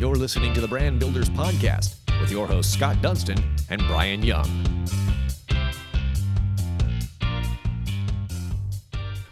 You're listening to the Brand Builders Podcast with your hosts, Scott Dunston and Brian Young.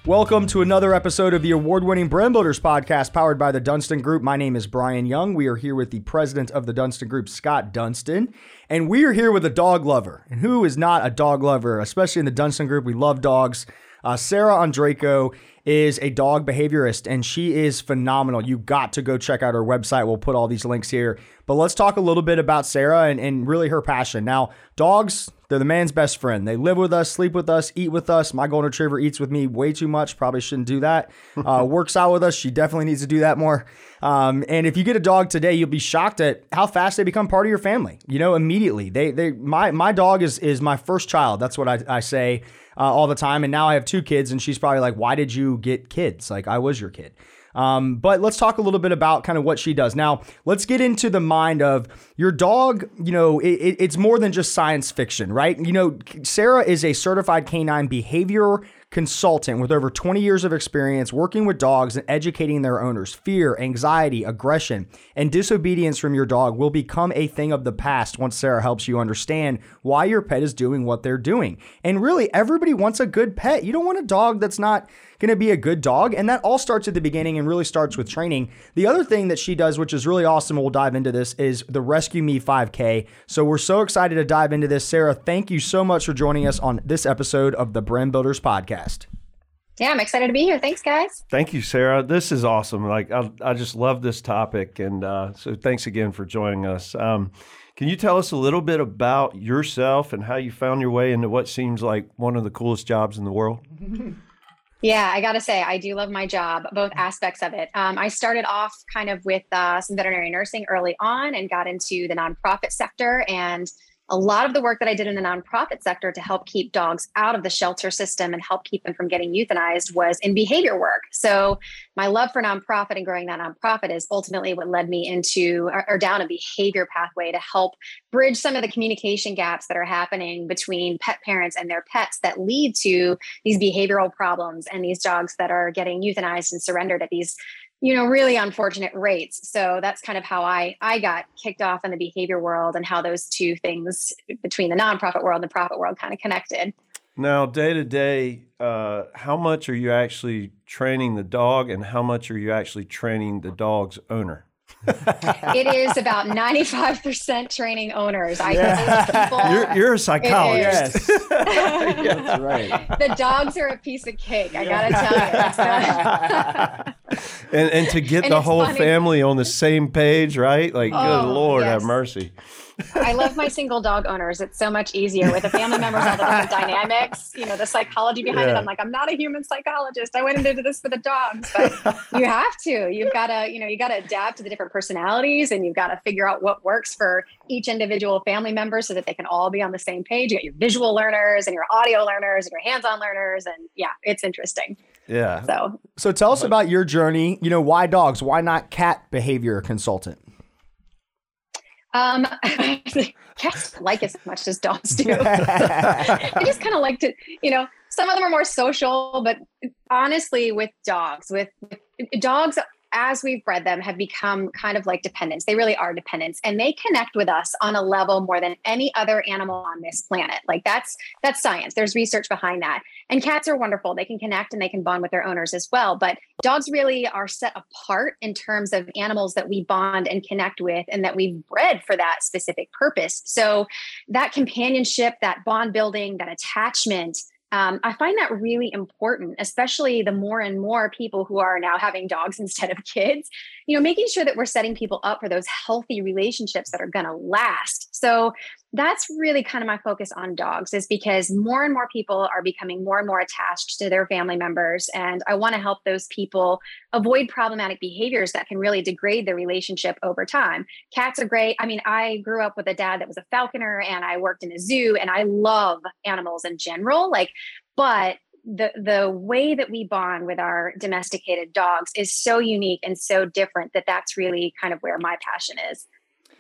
Welcome to another episode of the award winning Brand Builders podcast powered by the Dunston Group. My name is Brian Young. We are here with the president of the Dunston Group, Scott Dunston. And we are here with a dog lover. And who is not a dog lover, especially in the Dunston Group? We love dogs. Uh, Sarah Ondrako is a dog behaviorist and she is phenomenal. You got to go check out her website. We'll put all these links here. But let's talk a little bit about Sarah and, and really her passion. Now, dogs, they're the man's best friend. They live with us, sleep with us, eat with us. My golden retriever eats with me way too much. Probably shouldn't do that. Uh, works out with us. She definitely needs to do that more. Um, and if you get a dog today, you'll be shocked at how fast they become part of your family. You know, immediately. They they my my dog is is my first child. That's what I, I say uh, all the time. And now I have two kids, and she's probably like, "Why did you get kids? Like I was your kid." Um, but let's talk a little bit about kind of what she does. Now, let's get into the mind of your dog. You know, it, it's more than just science fiction, right? You know, Sarah is a certified canine behavior consultant with over 20 years of experience working with dogs and educating their owners. Fear, anxiety, aggression, and disobedience from your dog will become a thing of the past once Sarah helps you understand why your pet is doing what they're doing. And really, everybody wants a good pet. You don't want a dog that's not going to be a good dog. And that all starts at the beginning and really starts with training. The other thing that she does, which is really awesome, we'll dive into this, is the Rescue Me 5K. So we're so excited to dive into this. Sarah, thank you so much for joining us on this episode of the Brand Builders Podcast. Yeah, I'm excited to be here. Thanks, guys. Thank you, Sarah. This is awesome. Like, I, I just love this topic. And uh, so thanks again for joining us. Um, can you tell us a little bit about yourself and how you found your way into what seems like one of the coolest jobs in the world? Yeah, I got to say, I do love my job, both aspects of it. Um, I started off kind of with uh, some veterinary nursing early on and got into the nonprofit sector. And a lot of the work that I did in the nonprofit sector to help keep dogs out of the shelter system and help keep them from getting euthanized was in behavior work. So, my love for nonprofit and growing that nonprofit is ultimately what led me into or, or, down a behavior pathway to help bridge some of the communication gaps that are happening between pet parents and their pets that lead to these behavioral problems and these dogs that are getting euthanized and surrendered at these you know really unfortunate rates. So that's kind of how i i got kicked off in the behavior world and how those two things between the nonprofit world and the profit world kind of connected. Now day to day uh, how much are you actually training the dog and how much are you actually training the dog's owner it is about 95% training owners. I yeah. people. You're, you're a psychologist. That's right. The dogs are a piece of cake. I gotta tell you. and and to get and the whole funny. family on the same page, right? Like, oh, good Lord, yes. have mercy. I love my single dog owners. It's so much easier with the family members, all the different dynamics, you know, the psychology behind yeah. it. I'm like, I'm not a human psychologist. I went into this for the dogs, but you have to. You've got to, you know, you got to adapt to the different personalities and you've got to figure out what works for each individual family member so that they can all be on the same page. You got your visual learners and your audio learners and your hands-on learners. And yeah, it's interesting. Yeah. So, so tell us about your journey. You know, why dogs? Why not cat behavior consultant? Um, cats like as much as dogs do. I just kind of like to, you know, some of them are more social, but honestly, with dogs, with, with dogs as we've bred them have become kind of like dependents. They really are dependents and they connect with us on a level more than any other animal on this planet. Like that's that's science. There's research behind that. And cats are wonderful. They can connect and they can bond with their owners as well. But dogs really are set apart in terms of animals that we bond and connect with and that we've bred for that specific purpose. So that companionship that bond building that attachment um, I find that really important, especially the more and more people who are now having dogs instead of kids. You know, making sure that we're setting people up for those healthy relationships that are going to last. So that's really kind of my focus on dogs, is because more and more people are becoming more and more attached to their family members, and I want to help those people avoid problematic behaviors that can really degrade the relationship over time. Cats are great. I mean, I grew up with a dad that was a falconer, and I worked in a zoo, and I love animals in general. Like but the the way that we bond with our domesticated dogs is so unique and so different that that's really kind of where my passion is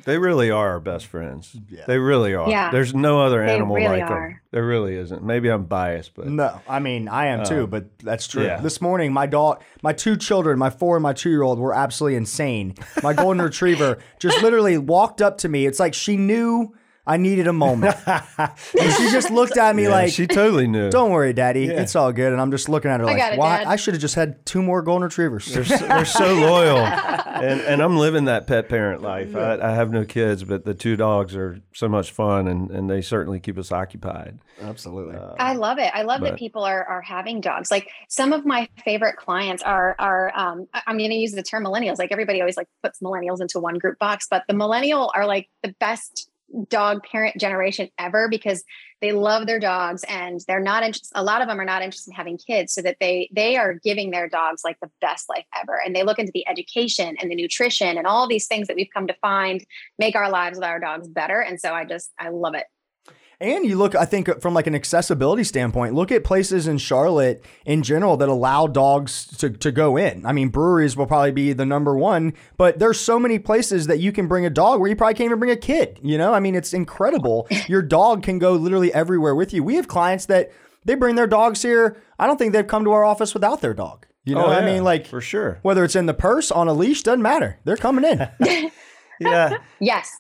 They really are our best friends. Yeah. They really are. Yeah. There's no other They animal really like are. them. There really isn't. Maybe I'm biased, but No, I mean I am too, um, but that's true. yeah. This morning, my dog, my two children, my four and my two year old, were absolutely insane. My golden retriever just literally walked up to me. It's like she knew I needed a moment, and she just looked at me Yeah, like, she totally knew. "Don't worry, Daddy, it's all good." And I'm just looking at her I like, it, "Why? Dad." I should have just had two more golden retrievers." They're so, they're so loyal, and and I'm living that pet parent life. I, I have no kids, but the two dogs are so much fun, and and they certainly keep us occupied. Absolutely. I love it. I love but- that people are are having dogs. Like some of my favorite clients are are um I- I'm going to use the term millennials. Like everybody always like puts millennials into one group box, but the millennial are like the best dog parent generation ever because they love their dogs and they're not interested a lot of them are not interested in having kids so that they they are giving their dogs like the best life ever. And they look into the education and the nutrition and all these things that we've come to find make our lives with our dogs better. And so i just i love it And you look, I think, from like an accessibility standpoint, look at places in Charlotte in general that allow dogs to, to go in. I mean, breweries will probably be the number one, but there's so many places that you can bring a dog where you probably can't even bring a kid. You know, I mean, it's incredible. Your dog can go literally everywhere with you. We have clients that they bring their dogs here. I don't think they've come to our office without their dog. You know, Oh, I mean, like for sure. whether it's in the purse, on a leash, doesn't matter. They're coming in. Yeah, yes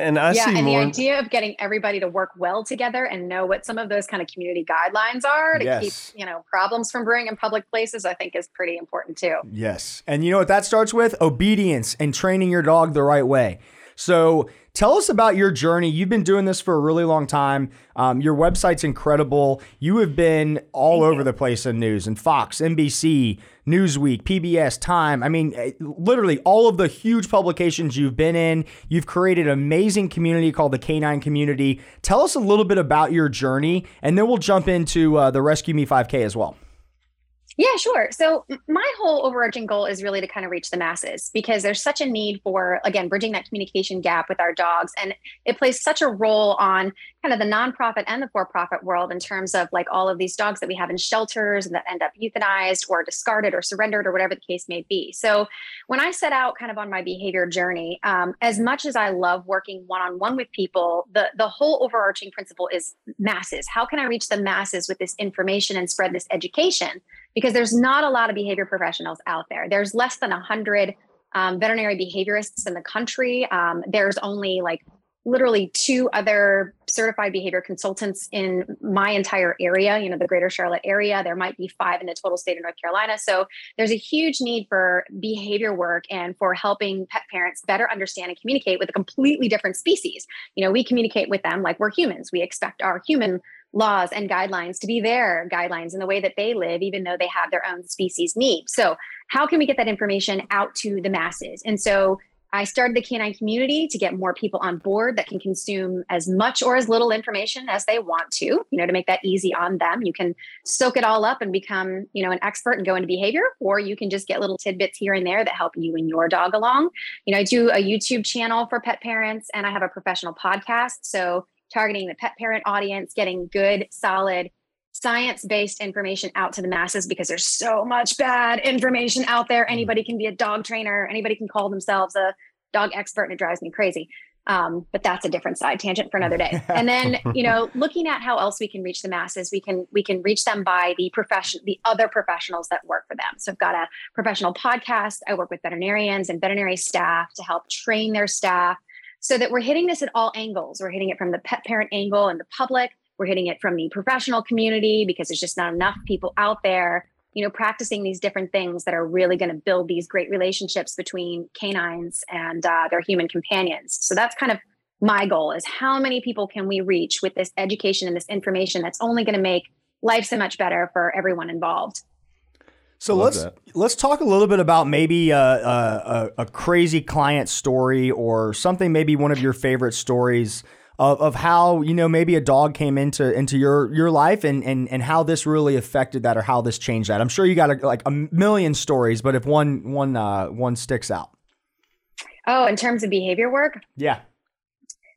and I yeah, see and more. the idea of getting everybody to work well together and know what some of those kind of community guidelines are to Yes. keep you know problems from brewing in public places, I think is pretty important too. Yes. And you know what that starts with? Obedience and training your dog the right way. So tell us about your journey. You've been doing this for a really long time. Um, your website's incredible. You have been all over the place in news and Fox, NBC, Newsweek, PBS, Time. I mean, eh, literally all of the huge publications you've been in. You've created an amazing community called the Canine Community. Tell us a little bit about your journey, and then we'll jump into uh, the Rescue Me 5K as well. Yeah, sure. So my whole overarching goal is really to kind of reach the masses because there's such a need for again bridging that communication gap with our dogs and it plays such a role on kind of the nonprofit and the for-profit world in terms of like all of these dogs that we have in shelters and that end up euthanized or discarded or surrendered or whatever the case may be. So when I set out kind of on my behavior journey, um, as much as I love working one-on-one with people, the the whole overarching principle is masses. How can I reach the masses with this information and spread this education? Because there's not a lot of behavior professionals out there. There's less than a hundred um, veterinary behaviorists in the country. Um, there's only like literally two other certified behavior consultants in my entire area, you know, the greater Charlotte area. There might be five in the total state of North Carolina. So there's a huge need for behavior work and for helping pet parents better understand and communicate with a completely different species. You know, we communicate with them like we're humans. We expect our human laws and guidelines to be their guidelines in the way that they live, even though they have their own species needs. So, how can we get that information out to the masses? And so, I started the canine community to get more people on board that can consume as much or as little information as they want to, you know, to make that easy on them. You can soak it all up and become, you know, an expert and go into behavior, or you can just get little tidbits here and there that help you and your dog along. You know, I do a YouTube channel for pet parents and I have a professional podcast. So, targeting the pet parent audience, getting good, solid, science based information out to the masses because there's so much bad information out there. Anybody can be a dog trainer, anybody can call themselves a dog expert, and it drives me crazy. Um, but that's a different side tangent for another day. And then, you know, looking at how else we can reach the masses, we can we can reach them by the profession, the other professionals that work for them. So I've got a professional podcast. I work with veterinarians and veterinary staff to help train their staff so that we're hitting this at all angles. We're hitting it from the pet parent angle and the public. We're hitting it from the professional community because there's just not enough people out there, you know, practicing these different things that are really going to build these great relationships between canines and uh, their human companions. So that's kind of my goal is how many people can we reach with this education and this information that's only going to make life so much better for everyone involved. So Love let's that. let's talk a little bit about maybe a, a, a, a crazy client story or something. Maybe one of your favorite stories of, of how you know maybe a dog came into into your your life and and and how this really affected that or how this changed that. I'm sure you got a, like a million stories, but if one one uh, one sticks out, Oh, in terms of behavior work, yeah,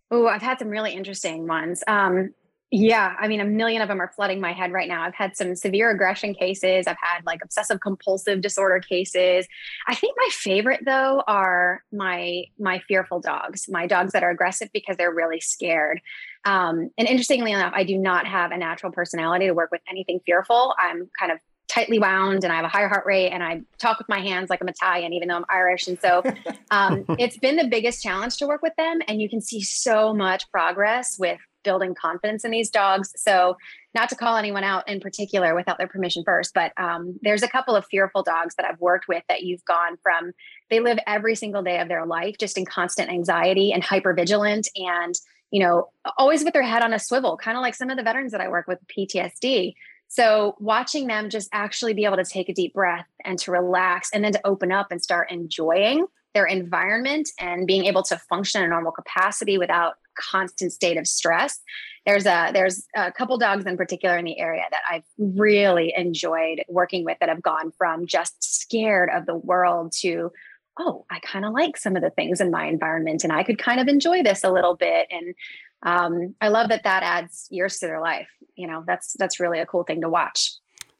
Oh, I've had some really interesting ones. Um, Yeah, I mean, a million of them are flooding my head right now. I've had some severe aggression cases. I've had like obsessive compulsive disorder cases. I think my favorite though are my my fearful dogs. My dogs that are aggressive because they're really scared. Um, and interestingly enough, I do not have a natural personality to work with anything fearful. I'm kind of tightly wound and I have a higher heart rate and I talk with my hands like I'm Italian, even though I'm Irish. And so um, it's been the biggest challenge to work with them. And you can see so much progress with building confidence in these dogs. So, not to call anyone out in particular without their permission first, but um, there's a couple of fearful dogs that I've worked with that you've gone from they live every single day of their life just in constant anxiety and hyper vigilant and you know always with their head on a swivel, kind of like some of the veterans that I work with PTSD. So watching them just actually be able to take a deep breath and to relax and then to open up and start enjoying their environment and being able to function in a normal capacity without constant state of stress. There's a there's a couple dogs in particular in the area that I've really enjoyed working with that have gone from just scared of the world to oh, I kind of like some of the things in my environment and I could kind of enjoy this a little bit and um, I love that that adds years to their life. You know, that's that's really a cool thing to watch.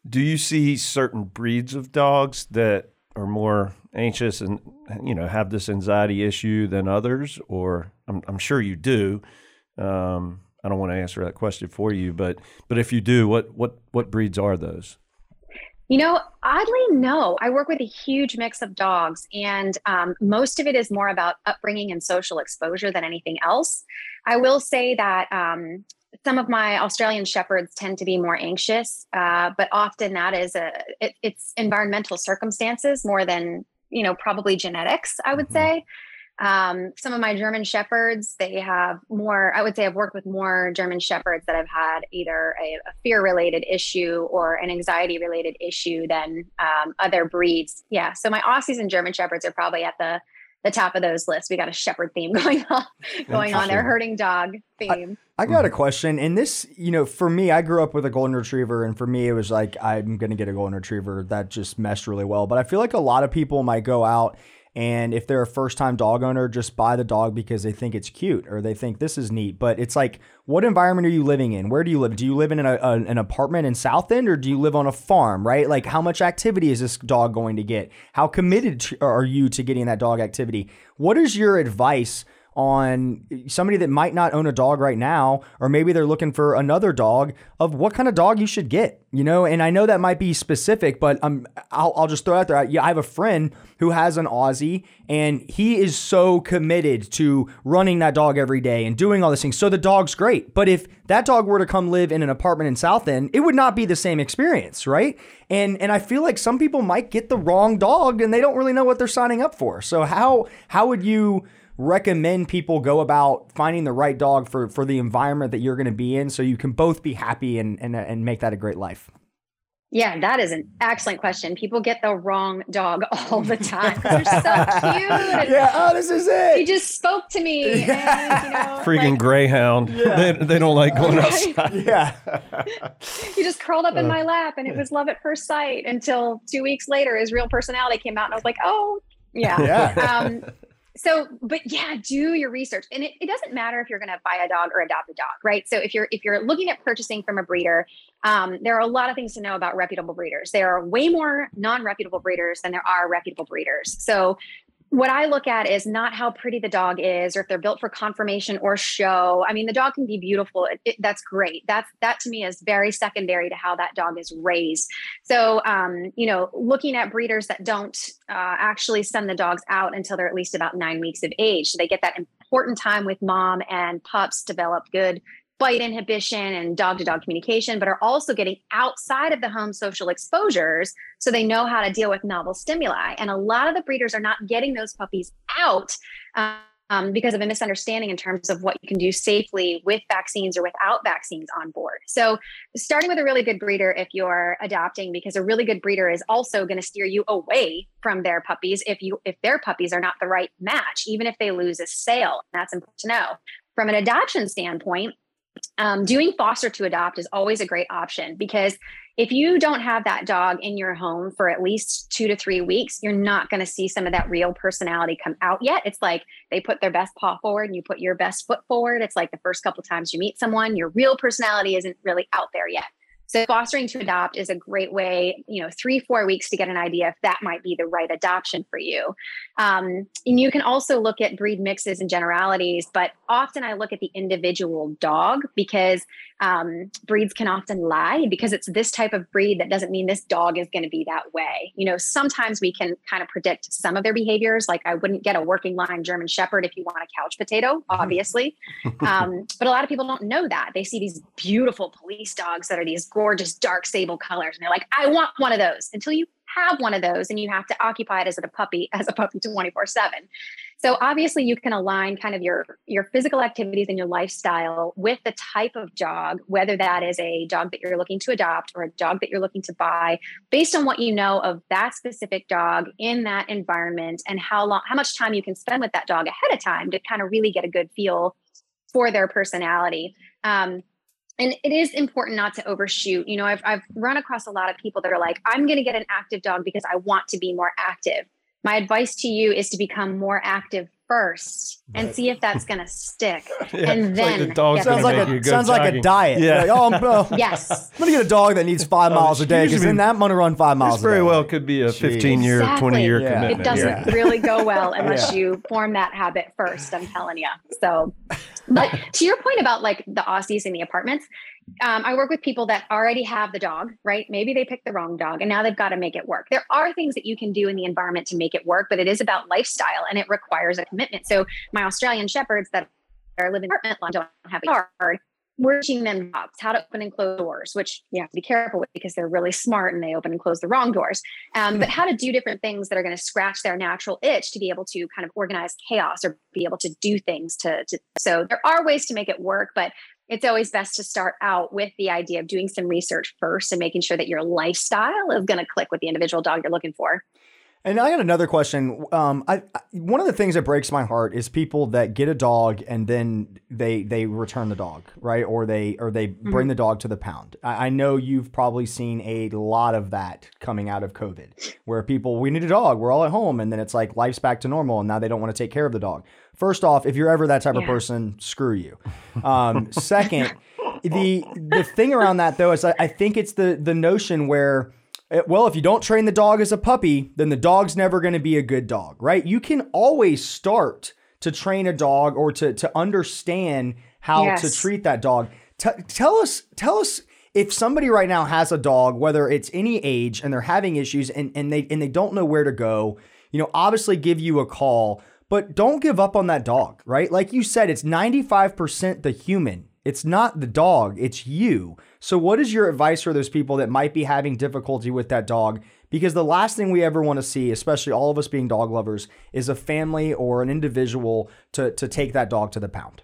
Do you see certain breeds of dogs that are more anxious and you know have this anxiety issue than others or i'm, I'm sure you do. Um, i don't want to answer that question for you but but if you do what what what breeds are those? You know oddly no. I work with a huge mix of dogs and um, most of it is more about upbringing and social exposure than anything else. I will say that um, some of my Australian shepherds tend to be more anxious, uh, but often that is a it, it's environmental circumstances more than you know probably genetics. I would mm-hmm. say. Um, some of my German shepherds, they have more. I would say I've worked with more German shepherds that have had either a, a fear-related issue or an anxiety-related issue than um, other breeds. Yeah, so my Aussies and German shepherds are probably at the the top of those lists. We got a shepherd theme going on, going on there, herding dog theme. I, I got a mm-hmm. question. And this, you know, for me, I grew up with a golden retriever, and for me, it was like I'm going to get a golden retriever that just meshed really well. But I feel like a lot of people might go out and if they're a first time dog owner, just buy the dog because they think it's cute or they think this is neat. But it's like, what environment are you living in? Where do you live? Do you live in a, a, an apartment in South End or do you live on a farm, right? Like, how much activity is this dog going to get? How committed are you to getting that dog activity? What is your advice? On somebody that might not own a dog right now, or maybe they're looking for another dog of what kind of dog you should get, you know? And I know that might be specific, but I'm, I'll, I'll just throw out there. Yeah, I have a friend who has an Aussie and he is so committed to running that dog every day and doing all these things. So the dog's great. But if that dog were to come live in an apartment in South End, it would not be the same experience, right? And and I feel like some people might get the wrong dog and they don't really know what they're signing up for. So how how would you recommend people go about finding the right dog for for the environment that you're going to be in so you can both be happy and and, and make that a great life yeah, that is an excellent question. People get the wrong dog all the time. They're so cute. yeah, oh, this is it. He just spoke to me. And, you know, Freaking like, greyhound. Yeah. They, they don't like going right? outside. Yeah. he just curled up in my lap and it was love at first sight until two weeks later, his real personality came out and I was like, oh, yeah. yeah. Um, so but yeah do your research. And it, it doesn't matter if you're going to buy a dog or adopt a dog right? So if you're if you're looking at purchasing from a breeder um, there are a lot of things to know about reputable breeders. There are way more non-reputable breeders than there are reputable breeders. So what I look at is not how pretty the dog is or if they're built for conformation or show. I mean, the dog can be beautiful. It, it, that's great. That's that to me is very secondary to how that dog is raised. So, um, you know, looking at breeders that don't uh, actually send the dogs out until they're at least about nine weeks of age, so they get that important time with mom and pups develop good bite inhibition and dog to dog communication, but are also getting outside of the home social exposures so they know how to deal with novel stimuli. And a lot of the breeders are not getting those puppies out. Um, because of a misunderstanding in terms of what you can do safely with vaccines or without vaccines on board. So, starting with a really good breeder if you're adopting, because a really good breeder is also going to steer you away from their puppies if you if their puppies are not the right match, even if they lose a sale. That's important to know. From an adoption standpoint, um, doing foster to adopt is always a great option because if you don't have that dog in your home for at least two to three weeks, you're not going to see some of that real personality come out yet. It's like they put their best paw forward and you put your best foot forward. It's like the first couple times you meet someone, your real personality isn't really out there yet. So fostering to adopt is a great way, you know, three, four weeks to get an idea if that might be the right adoption for you. Um, and you can also look at breed mixes and generalities, but often I look at the individual dog because um, breeds can often lie because it's this type of breed that doesn't mean this dog is going to be that way. You know, sometimes we can kind of predict some of their behaviors. Like I wouldn't get a working line German Shepherd if you want a couch potato, obviously. um, but a lot of people don't know that. They see these beautiful police dogs that are these gorgeous dark sable colors, and they're like, I want one of those until you have one of those and you have to occupy it as a puppy as a puppy 24 7 so obviously you can align kind of your your physical activities and your lifestyle with the type of dog whether that is a dog that you're looking to adopt or a dog that you're looking to buy based on what you know of that specific dog in that environment and how long how much time you can spend with that dog ahead of time to kind of really get a good feel for their personality. Um, and it is important not to overshoot. You know, I've, I've run across a lot of people that are like, I'm going to get an active dog because I want to be more active. My advice to you is to become more active first and right. see if that's going to stick. yeah, and then like the dog sounds like a sounds like a diet. Yeah. Like, oh, I'm, yes. I'm going to get a dog that needs five oh, miles a day because then that going to run five miles. This very well could be a 15 year, exactly. 20 year yeah. commitment. It doesn't yeah. really go well unless you form that habit first. I'm telling you. So, but to your point about like the Aussies in the apartments, um, I work with people that already have the dog, right? Maybe they picked the wrong dog and now they've got to make it work. There are things that you can do in the environment to make it work, but it is about lifestyle and it requires a commitment. So my Australian shepherds that are living in apartment don't have a yard. We're teaching them jobs, how to open and close doors, which you have to be careful with because they're really smart and they open and close the wrong doors. Um, but how to do different things that are going to scratch their natural itch to be able to kind of organize chaos or be able to do things to, to so there are ways to make it work, but it's always best to start out with the idea of doing some research first and making sure that your lifestyle is going to click with the individual dog you're looking for. And I got another question. Um, I, I, one of the things that breaks my heart is people that get a dog and then they they return the dog, right? Or they or they mm-hmm. bring the dog to the pound. I, I, know you've probably seen a lot of that coming out of COVID, where people we need a dog, we're all at home, and then it's like life's back to normal, and now they don't want to take care of the dog. First off, if you're ever that type yeah. of person, screw you. Um, second, the the thing around that though is I, I think it's the the notion where Eh, well, if you don't train the dog as a puppy, then the dog's never going to be a good dog, right? You can always start to train a dog or to to understand how yes. to treat that dog. T- tell us, tell us if somebody right now has a dog, whether it's any age and they're having issues and, and they and they don't know where to go, you know, obviously give you a call, but don't give up on that dog, right? Like you said, it's 95% the human. It's not the dog, it's you. So, what is your advice for those people that might be having difficulty with that dog? Because the last thing we ever want to see, especially all of us being dog lovers, is a family or an individual to, to take that dog to the pound.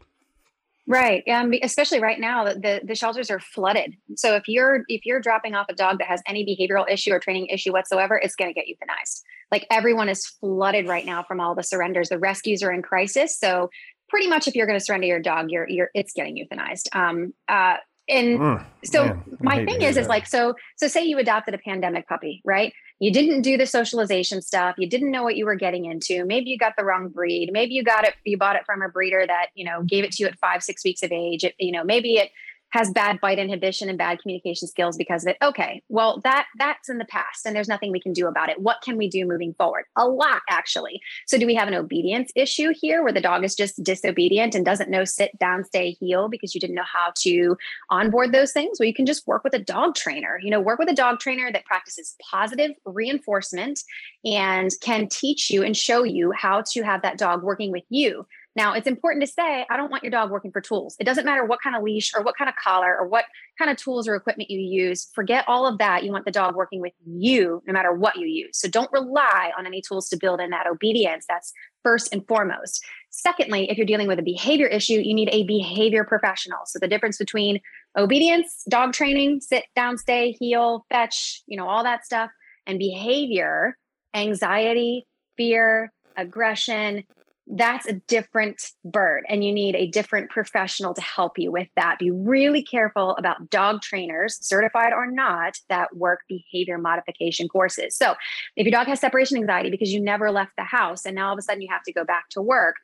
Right. Um, especially right now, the, the shelters are flooded. So if you're if you're dropping off a dog that has any behavioral issue or training issue whatsoever, it's going to get euthanized. Like everyone is flooded right now from all the surrenders. The rescues are in crisis. So pretty much, if you're going to surrender your dog, you're you're it's getting euthanized. Um, uh, and mm, so man, my thing is, that. is like, so, so say you adopted a pandemic puppy, right? You didn't do the socialization stuff. You didn't know what you were getting into. Maybe you got the wrong breed. Maybe you got it, you bought it from a breeder that, you know, gave it to you at five, six weeks of age. It, you know, maybe it has bad bite inhibition and bad communication skills because of it. Okay, well that that's in the past and there's nothing we can do about it. What can we do moving forward? A lot actually. So do we have an obedience issue here where the dog is just disobedient and doesn't know sit down, stay, heel because you didn't know how to onboard those things? Well, you can just work with a dog trainer. You know, work with a dog trainer that practices positive reinforcement and can teach you and show you how to have that dog working with you now, it's important to say, I don't want your dog working for tools. It doesn't matter what kind of leash or what kind of collar or what kind of tools or equipment you use. Forget all of that. You want the dog working with you no matter what you use. So don't rely on any tools to build in that obedience. That's first and foremost. Secondly, if you're dealing with a behavior issue, you need a behavior professional. So the difference between obedience, dog training, sit down, stay, heel, fetch, you know, all that stuff, and behavior, anxiety, fear, aggression, that's a different bird and you need a different professional to help you with that. Be really careful about dog trainers certified or not that work behavior modification courses. So if your dog has separation anxiety because you never left the house and now all of a sudden you have to go back to work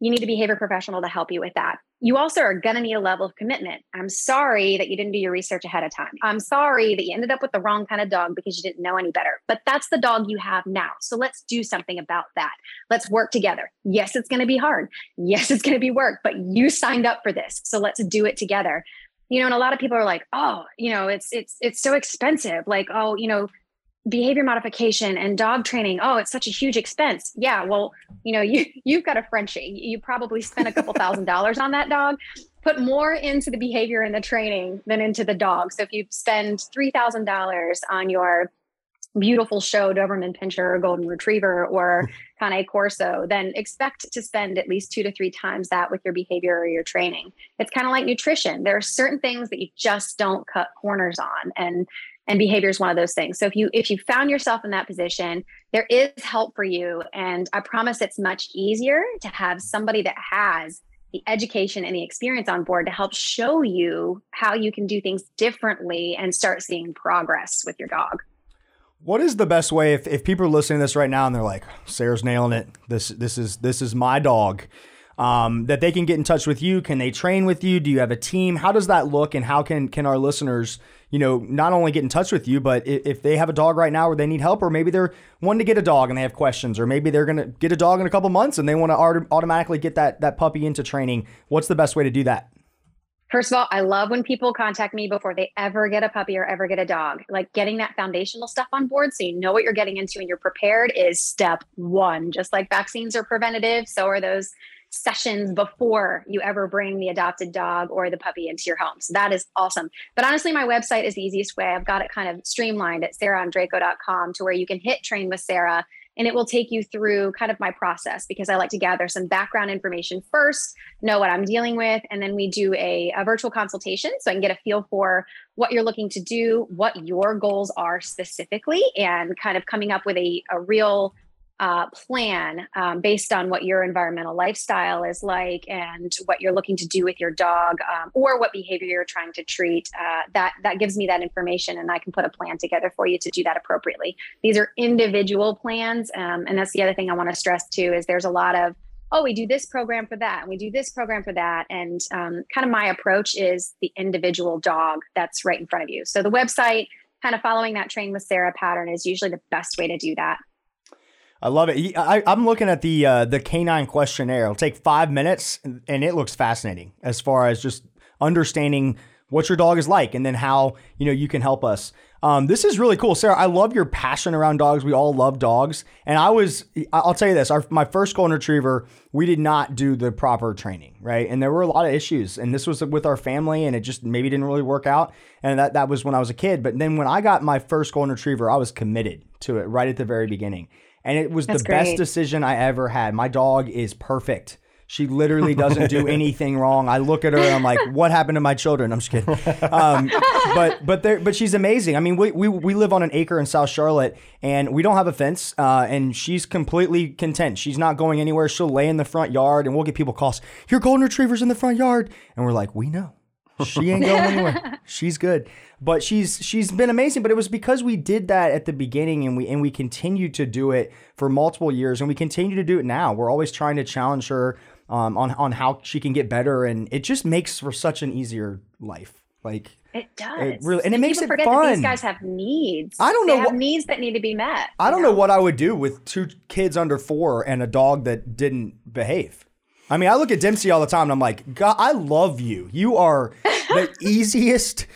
you need a behavior professional to help you with that. You also are going to need a level of commitment. I'm sorry that you didn't do your research ahead of time. I'm sorry that you ended up with the wrong kind of dog because you didn't know any better. But that's the dog you have now. So let's do something about that. Let's work together. Yes, it's going to be hard. Yes, it's going to be work, but you signed up for this. So let's do it together. You know, and a lot of people are like, "Oh, you know, it's it's it's so expensive." Like, "Oh, you know, behavior modification and dog training oh it's such a huge expense. Yeah well you know you you've got a frenchie. You probably spent a couple thousand dollars on that dog. Put more into the behavior and the training than into the dog. So if you spend $3000 on your beautiful show doberman pinscher or golden retriever or cane corso then expect to spend at least two to three times that with your behavior or your training. It's kind of like nutrition. There are certain things that you just don't cut corners on. And and behavior is one of those things. So if you if you found yourself in that position there is help for you. And i promise it's much easier to have somebody that has the education and the experience on board to help show you how you can do things differently and start seeing progress with your dog. What is the best way if, if people are listening to this right now and they're like sarah's nailing it. This this is this is my dog. Um, that they can get in touch with you. Can they train with you? Do you have a team? How does that look and how can can our listeners you know, not only get in touch with you, but if they have a dog right now where they need help, or maybe they're wanting to get a dog and they have questions, or maybe they're going to get a dog in a couple months and they want to automatically get that that puppy into training. What's the best way to do that? First of all, I love when people contact me before they ever get a puppy or ever get a dog. Like getting that foundational stuff on board so you know what you're getting into and you're prepared is step one. Just like vaccines are preventative, so are those sessions before you ever bring the adopted dog or the puppy into your home. So that is awesome. But honestly, my website is the easiest way. I've got it kind of streamlined at sarahondrako.com to where you can hit train with Sarah and it will take you through kind of my process because I like to gather some background information first, know what I'm dealing with, and then we do a, a virtual consultation so I can get a feel for what you're looking to do, what your goals are specifically, and kind of coming up with a, a real uh, plan um, based on what your environmental lifestyle is like and what you're looking to do with your dog um, or what behavior you're trying to treat uh, that that gives me that information and i can put a plan together for you to do that appropriately. These are individual plans um, and that's the other thing i want to stress too is there's a lot of oh we do this program for that and we do this program for that and um, kind of my approach is the individual dog that's right in front of you. So the website kind of following that train with sarah pattern is usually the best way to do that I love it. I, am looking at the uh, the canine questionnaire. It'll take five minutes, and it looks fascinating as far as just understanding what your dog is like, and then how you know you can help us. Um, this is really cool, Sarah. I love your passion around dogs. We all love dogs, and I was. I'll tell you this: our, my first golden retriever, we did not do the proper training, right? And there were a lot of issues, and this was with our family, and it just maybe didn't really work out. And that that was when I was a kid. But then when I got my first golden retriever, I was committed to it right at the very beginning and it was That's the great. best decision I ever had. My dog is perfect. She literally doesn't do anything wrong. I look at her and I'm like, "What happened to my children?" I'm just kidding. Um, but but there, but she's amazing. I mean, we, we we live on an acre in South Charlotte, and we don't have a fence. Uh, and she's completely content. She's not going anywhere. She'll lay in the front yard, and we'll get people calls. Your golden retrievers in the front yard, and we're like, "We know." She ain't going anywhere. She's good. But she's she's been amazing. But it was because we did that at the beginning and we and we continued to do it for multiple years and we continue to do it now. We're always trying to challenge her um, on on how she can get better and it just makes for such an easier life. Like it does. It really, and it makes it forget fun. That these guys have needs. I don't know they what needs that need to be met. I don't know? know what I would do with two kids under four and a dog that didn't behave. I mean, I look at Dempsey all the time and I'm like, God, I love you. You are the easiest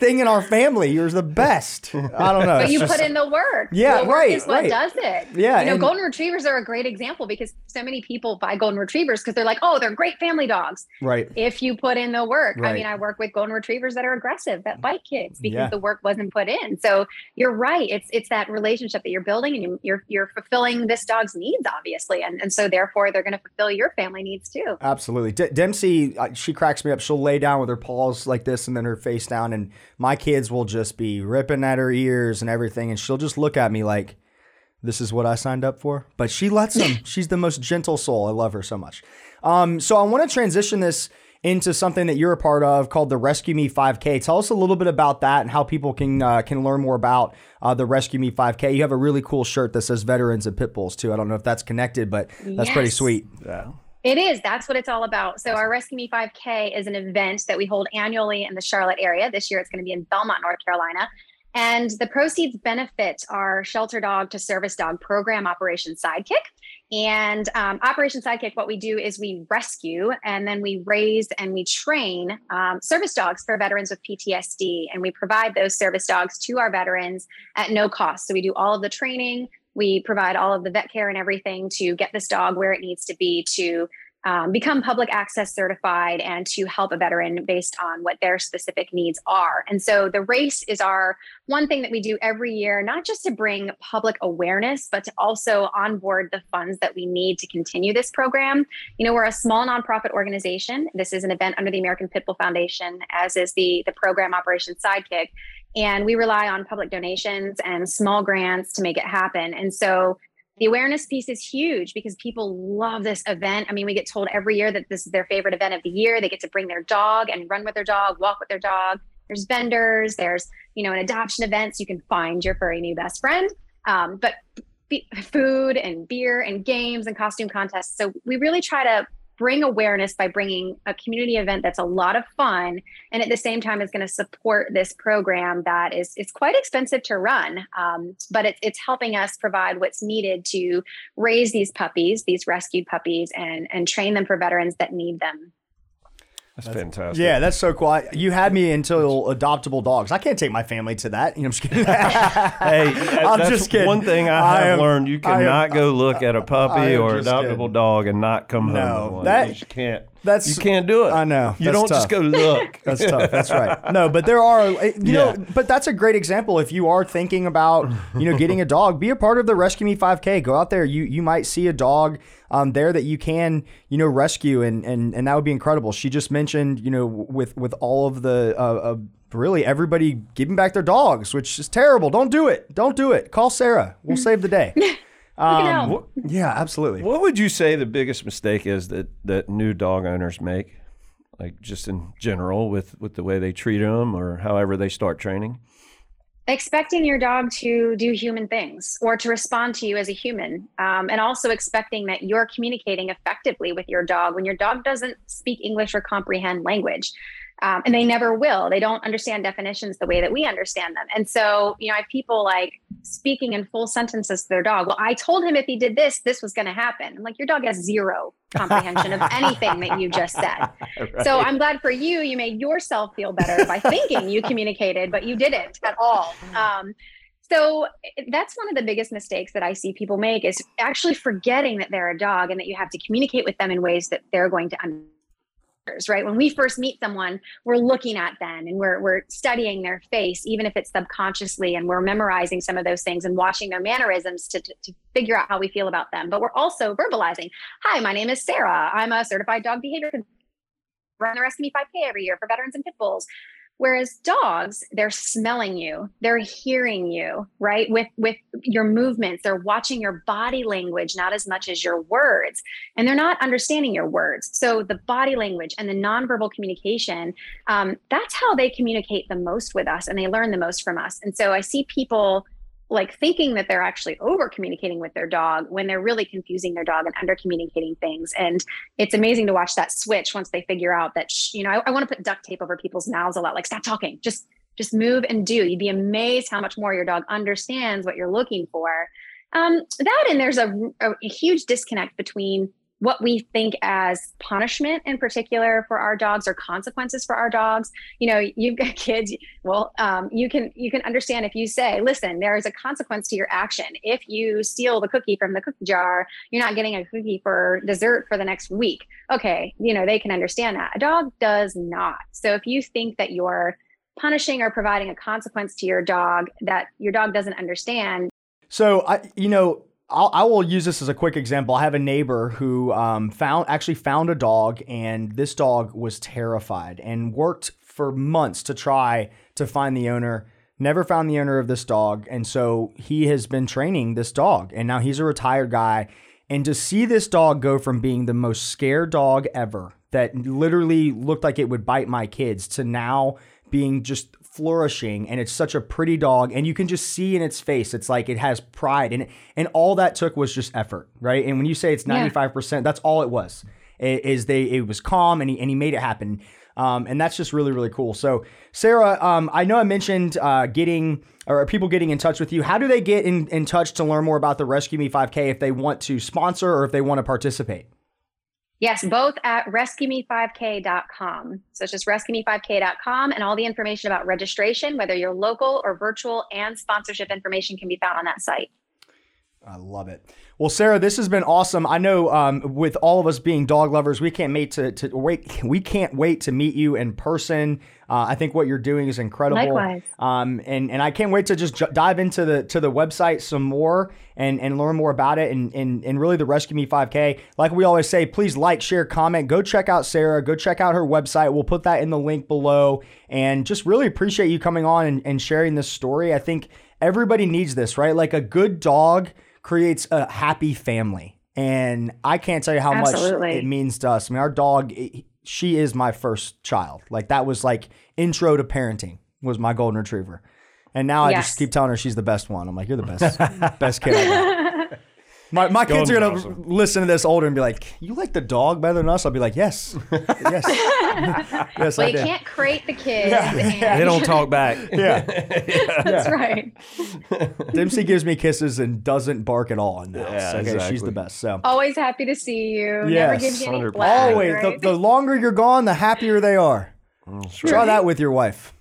thing in our family. You're the best. I don't know. But you just, put in the work. Yeah, the work right. Is what right. does it? Yeah. You know, and, golden retrievers are a great example because so many people buy golden retrievers because they're like, oh, they're great family dogs. Right. If you put in the work. Right. I mean, I work with golden retrievers that are aggressive, that bite kids because yeah. the work wasn't put in. So you're right. It's it's that relationship that you're building and you're you're fulfilling this dog's needs, obviously, and and so therefore they're going to fulfill your family needs too. Absolutely. D- Dempsey, uh, she cracks me up. She'll lay down with her paws like this and then her face down, and my kids will just be ripping at her ears and everything, and she'll just look at me like, this is what I signed up for. But she lets them. She's the most gentle soul. I love her so much. Um, so I want to transition this into something that you're a part of called the Rescue Me 5K. Tell us a little bit about that and how people can uh, can learn more about uh, the Rescue Me 5K. You have a really cool shirt that says Veterans and Pit Bulls too. I don't know if that's connected, but that's pretty sweet. Yeah. It is. That's what it's all about. So, our Rescue Me 5K is an event that we hold annually in the Charlotte area. This year, it's going to be in Belmont, North Carolina. And the proceeds benefit our Shelter Dog to Service Dog program, Operation Sidekick. And um, Operation Sidekick, what we do is we rescue and then we raise and we train um, service dogs for veterans with PTSD. And we provide those service dogs to our veterans at no cost. So, we do all of the training, we provide all of the vet care and everything to get this dog where it needs to be to um, become public access certified and to help a veteran based on what their specific needs are. And so the race is our one thing that we do every year, not just to bring public awareness, but to also onboard the funds that we need to continue this program. You know, we're a small nonprofit organization. This is an event under the American Pitbull Foundation, as is the, the program Operation Sidekick. And we rely on public donations and small grants to make it happen. And so the awareness piece is huge because people love this event. I mean, we get told every year that this is their favorite event of the year. They get to bring their dog and run with their dog, walk with their dog. There's vendors, there's, you know, an adoption event so you can find your furry new best friend. Um, but f- food and beer and games and costume contests. So we really try to bring awareness by bringing a community event that's a lot of fun and at the same time is going to support this program that is it's quite expensive to run um, but it, it's helping us provide what's needed to raise these puppies these rescued puppies and and train them for veterans that need them That's, fantastic. Yeah, that's so cool. I- You had me until adoptable dogs. I can't take my family to that. You know, I'm just kidding. Hey, I'm that's just kidding. One thing I I have am- learned: you I am- cannot go look at a puppy or adoptable kidding. dog and not come home No, with that- you just can't. That's- you can't do it. I know. You That's don't just go look. That's tough. That's right. No, but there are, you know, but that's a great example. If you are thinking about, you know, getting a dog, be a part of the Rescue Me 5K. Go out there. You you might see a dog um, there that you can, you know, rescue, and and and that would be incredible. She just mentioned, you know, with with all of the. Uh, uh, Really, everybody giving back their dogs, which is terrible. Don't do it. Don't do it. Call Sarah. We'll save the day. Um, help. What, yeah, absolutely. what would you say the biggest mistake is that that new dog owners make, like just in general with with the way they treat them or however they start training? expecting your dog to do human things or to respond to you as a human um, and also expecting that you're communicating effectively with your dog when your dog doesn't speak english or comprehend language um, and they never will they don't understand definitions the way that we understand them and so you know i have people like speaking in full sentences to their dog well i told him if he did this this was going to happen i'm like your dog has zero comprehension of anything that you just said so I'm glad for you. You made yourself feel better by thinking you communicated, but you didn't at all. Um, so that's one of the biggest mistakes that I see people make is actually forgetting that they're a dog and that you have to communicate with them in ways that they're going to understand. Right. When we first meet someone, we're looking at them and we're, we're studying their face, even if it's subconsciously, and we're memorizing some of those things and watching their mannerisms to, to, to figure out how we feel about them. But we're also verbalizing, Hi, my name is Sarah. I'm a certified dog behavior run the Rescue Me 5K every year for veterans and pit bulls. Whereas dogs, they're smelling you, they're hearing you, right? With with your movements, they're watching your body language, not as much as your words, and they're not understanding your words. So the body language and the nonverbal communication, um, that's how they communicate the most with us, and they learn the most from us. And so I see people like thinking that they're actually over communicating with their dog when they're really confusing their dog and under communicating things. And it's amazing to watch that switch once they figure out that, sh- you know, I, I want to put duct tape over people's mouths a lot, like stop talking, just, just move and do. You'd be amazed how much more your dog understands what you're looking for. Um, that and there's a, a, a huge disconnect between what we think as punishment in particular for our dogs or consequences for our dogs. You know you've got kids well um, you can you can understand if you say listen there is a consequence to your action. If you steal the cookie from the cookie jar you're not getting a cookie for dessert for the next week. Okay you know they can understand that. A dog does not. So if you think that you're punishing or providing a consequence to your dog that your dog doesn't understand So I, you know, I'll, I will use this as a quick example. I have a neighbor who um, found actually found a dog, and this dog was terrified and worked for months to try to find the owner. never found the owner of this dog. And so he has been training this dog. And now he's a retired guy. And to see this dog go from being the most scared dog ever, that literally looked like it would bite my kids, to now being just flourishing and it's such a pretty dog and you can just see in its face it's like it has pride and and all that took was just effort right? And when you say it's 95% that's all it was. Is they it was calm and he, and he made it happen. Um, and that's just really really cool. So sarah um, i know i mentioned uh, getting or people getting in touch with you. How do they get in, in touch to learn more about the rescue me 5k if they want to sponsor or if they want to participate Yes, both at rescueme5k.com. So it's just rescueme5k.com and all the information about registration, whether you're local or virtual, and sponsorship information can be found on that site. I love it. Well, Sarah, this has been awesome. I know um, with all of us being dog lovers, we can't wait to, to wait. We can't wait to meet you in person. Uh, I think what you're doing is incredible. Likewise. Um, and and I can't wait to just j- dive into the to the website some more and and learn more about it and and and really the Rescue Me 5K. Like we always say, please like, share, comment. Go check out Sarah. Go check out her website. We'll put that in the link below. And just really appreciate you coming on and, and sharing this story. I think everybody needs this, right? Like a good dog creates a happy family. And I can't tell you how Absolutely. much it means to us. I mean, our dog, it- she is my first child. Like that was like intro to parenting was my golden retriever. And now I just keep telling her she's the best one. I'm like, you're the best, best kid. Ever. My, my kids are gonna awesome. listen to this older and be like, "You like the dog better than us?" I'll be like, "Yes, yes, yes, Well, I you do." can't crate the kids. Yeah. and- They don't talk back. Yeah, That's right. Dempsey gives me kisses and doesn't bark at all in the house. Yeah, okay, she's the best. So Always happy to see you. Never Yes, gives you any 100%. always, the, right? the longer you're gone, the happier they are. Oh, Try that with your wife.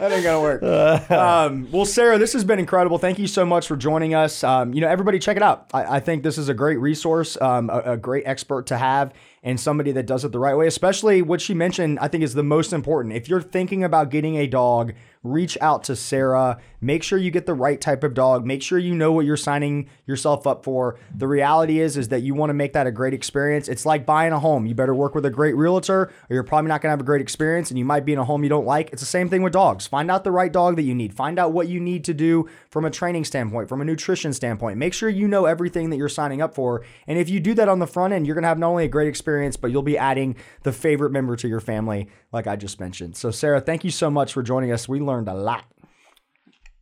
That ain't gonna work. um, well, Sarah, this has been incredible. Thank you so much for joining us. Um, you know, everybody, check it out. I, I think this is a great resource, um, a, a great expert to have, and somebody that does it the right way. Especially what she mentioned, I think is the most important. If you're thinking about getting a dog, reach out to Sarah. Make sure you get the right type of dog. Make sure you know what you're signing yourself up for. The reality is, is that you want to make that a great experience. It's like buying a home. You better work with a great realtor, or you're probably not gonna have a great experience, and you might be in a home you don't like. It's the same thing with dogs. Find out the right dog that you need. Find out what you need to do from a training standpoint, from a nutrition standpoint. Make sure you know everything that you're signing up for. And if you do that on the front end, you're gonna have not only a great experience, but you'll be adding the favorite member to your family, like I just mentioned. So, Sarah, thank you so much for joining us. We learned a lot.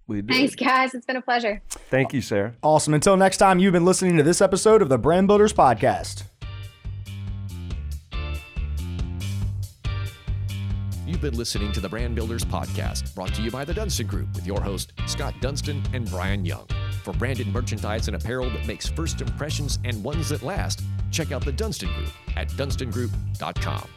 We did. Thanks, guys. It's been a pleasure. Thank you, Sarah. Awesome. Until next time, you've been listening to this episode of the Brand Builders Podcast. You've been listening to the Brand Builders Podcast, brought to you by the Dunstan Group with your host, Scott Dunstan and Brian Young. For branded merchandise and apparel that makes first impressions and ones that last, check out the Dunstan Group at dunstangroup.com.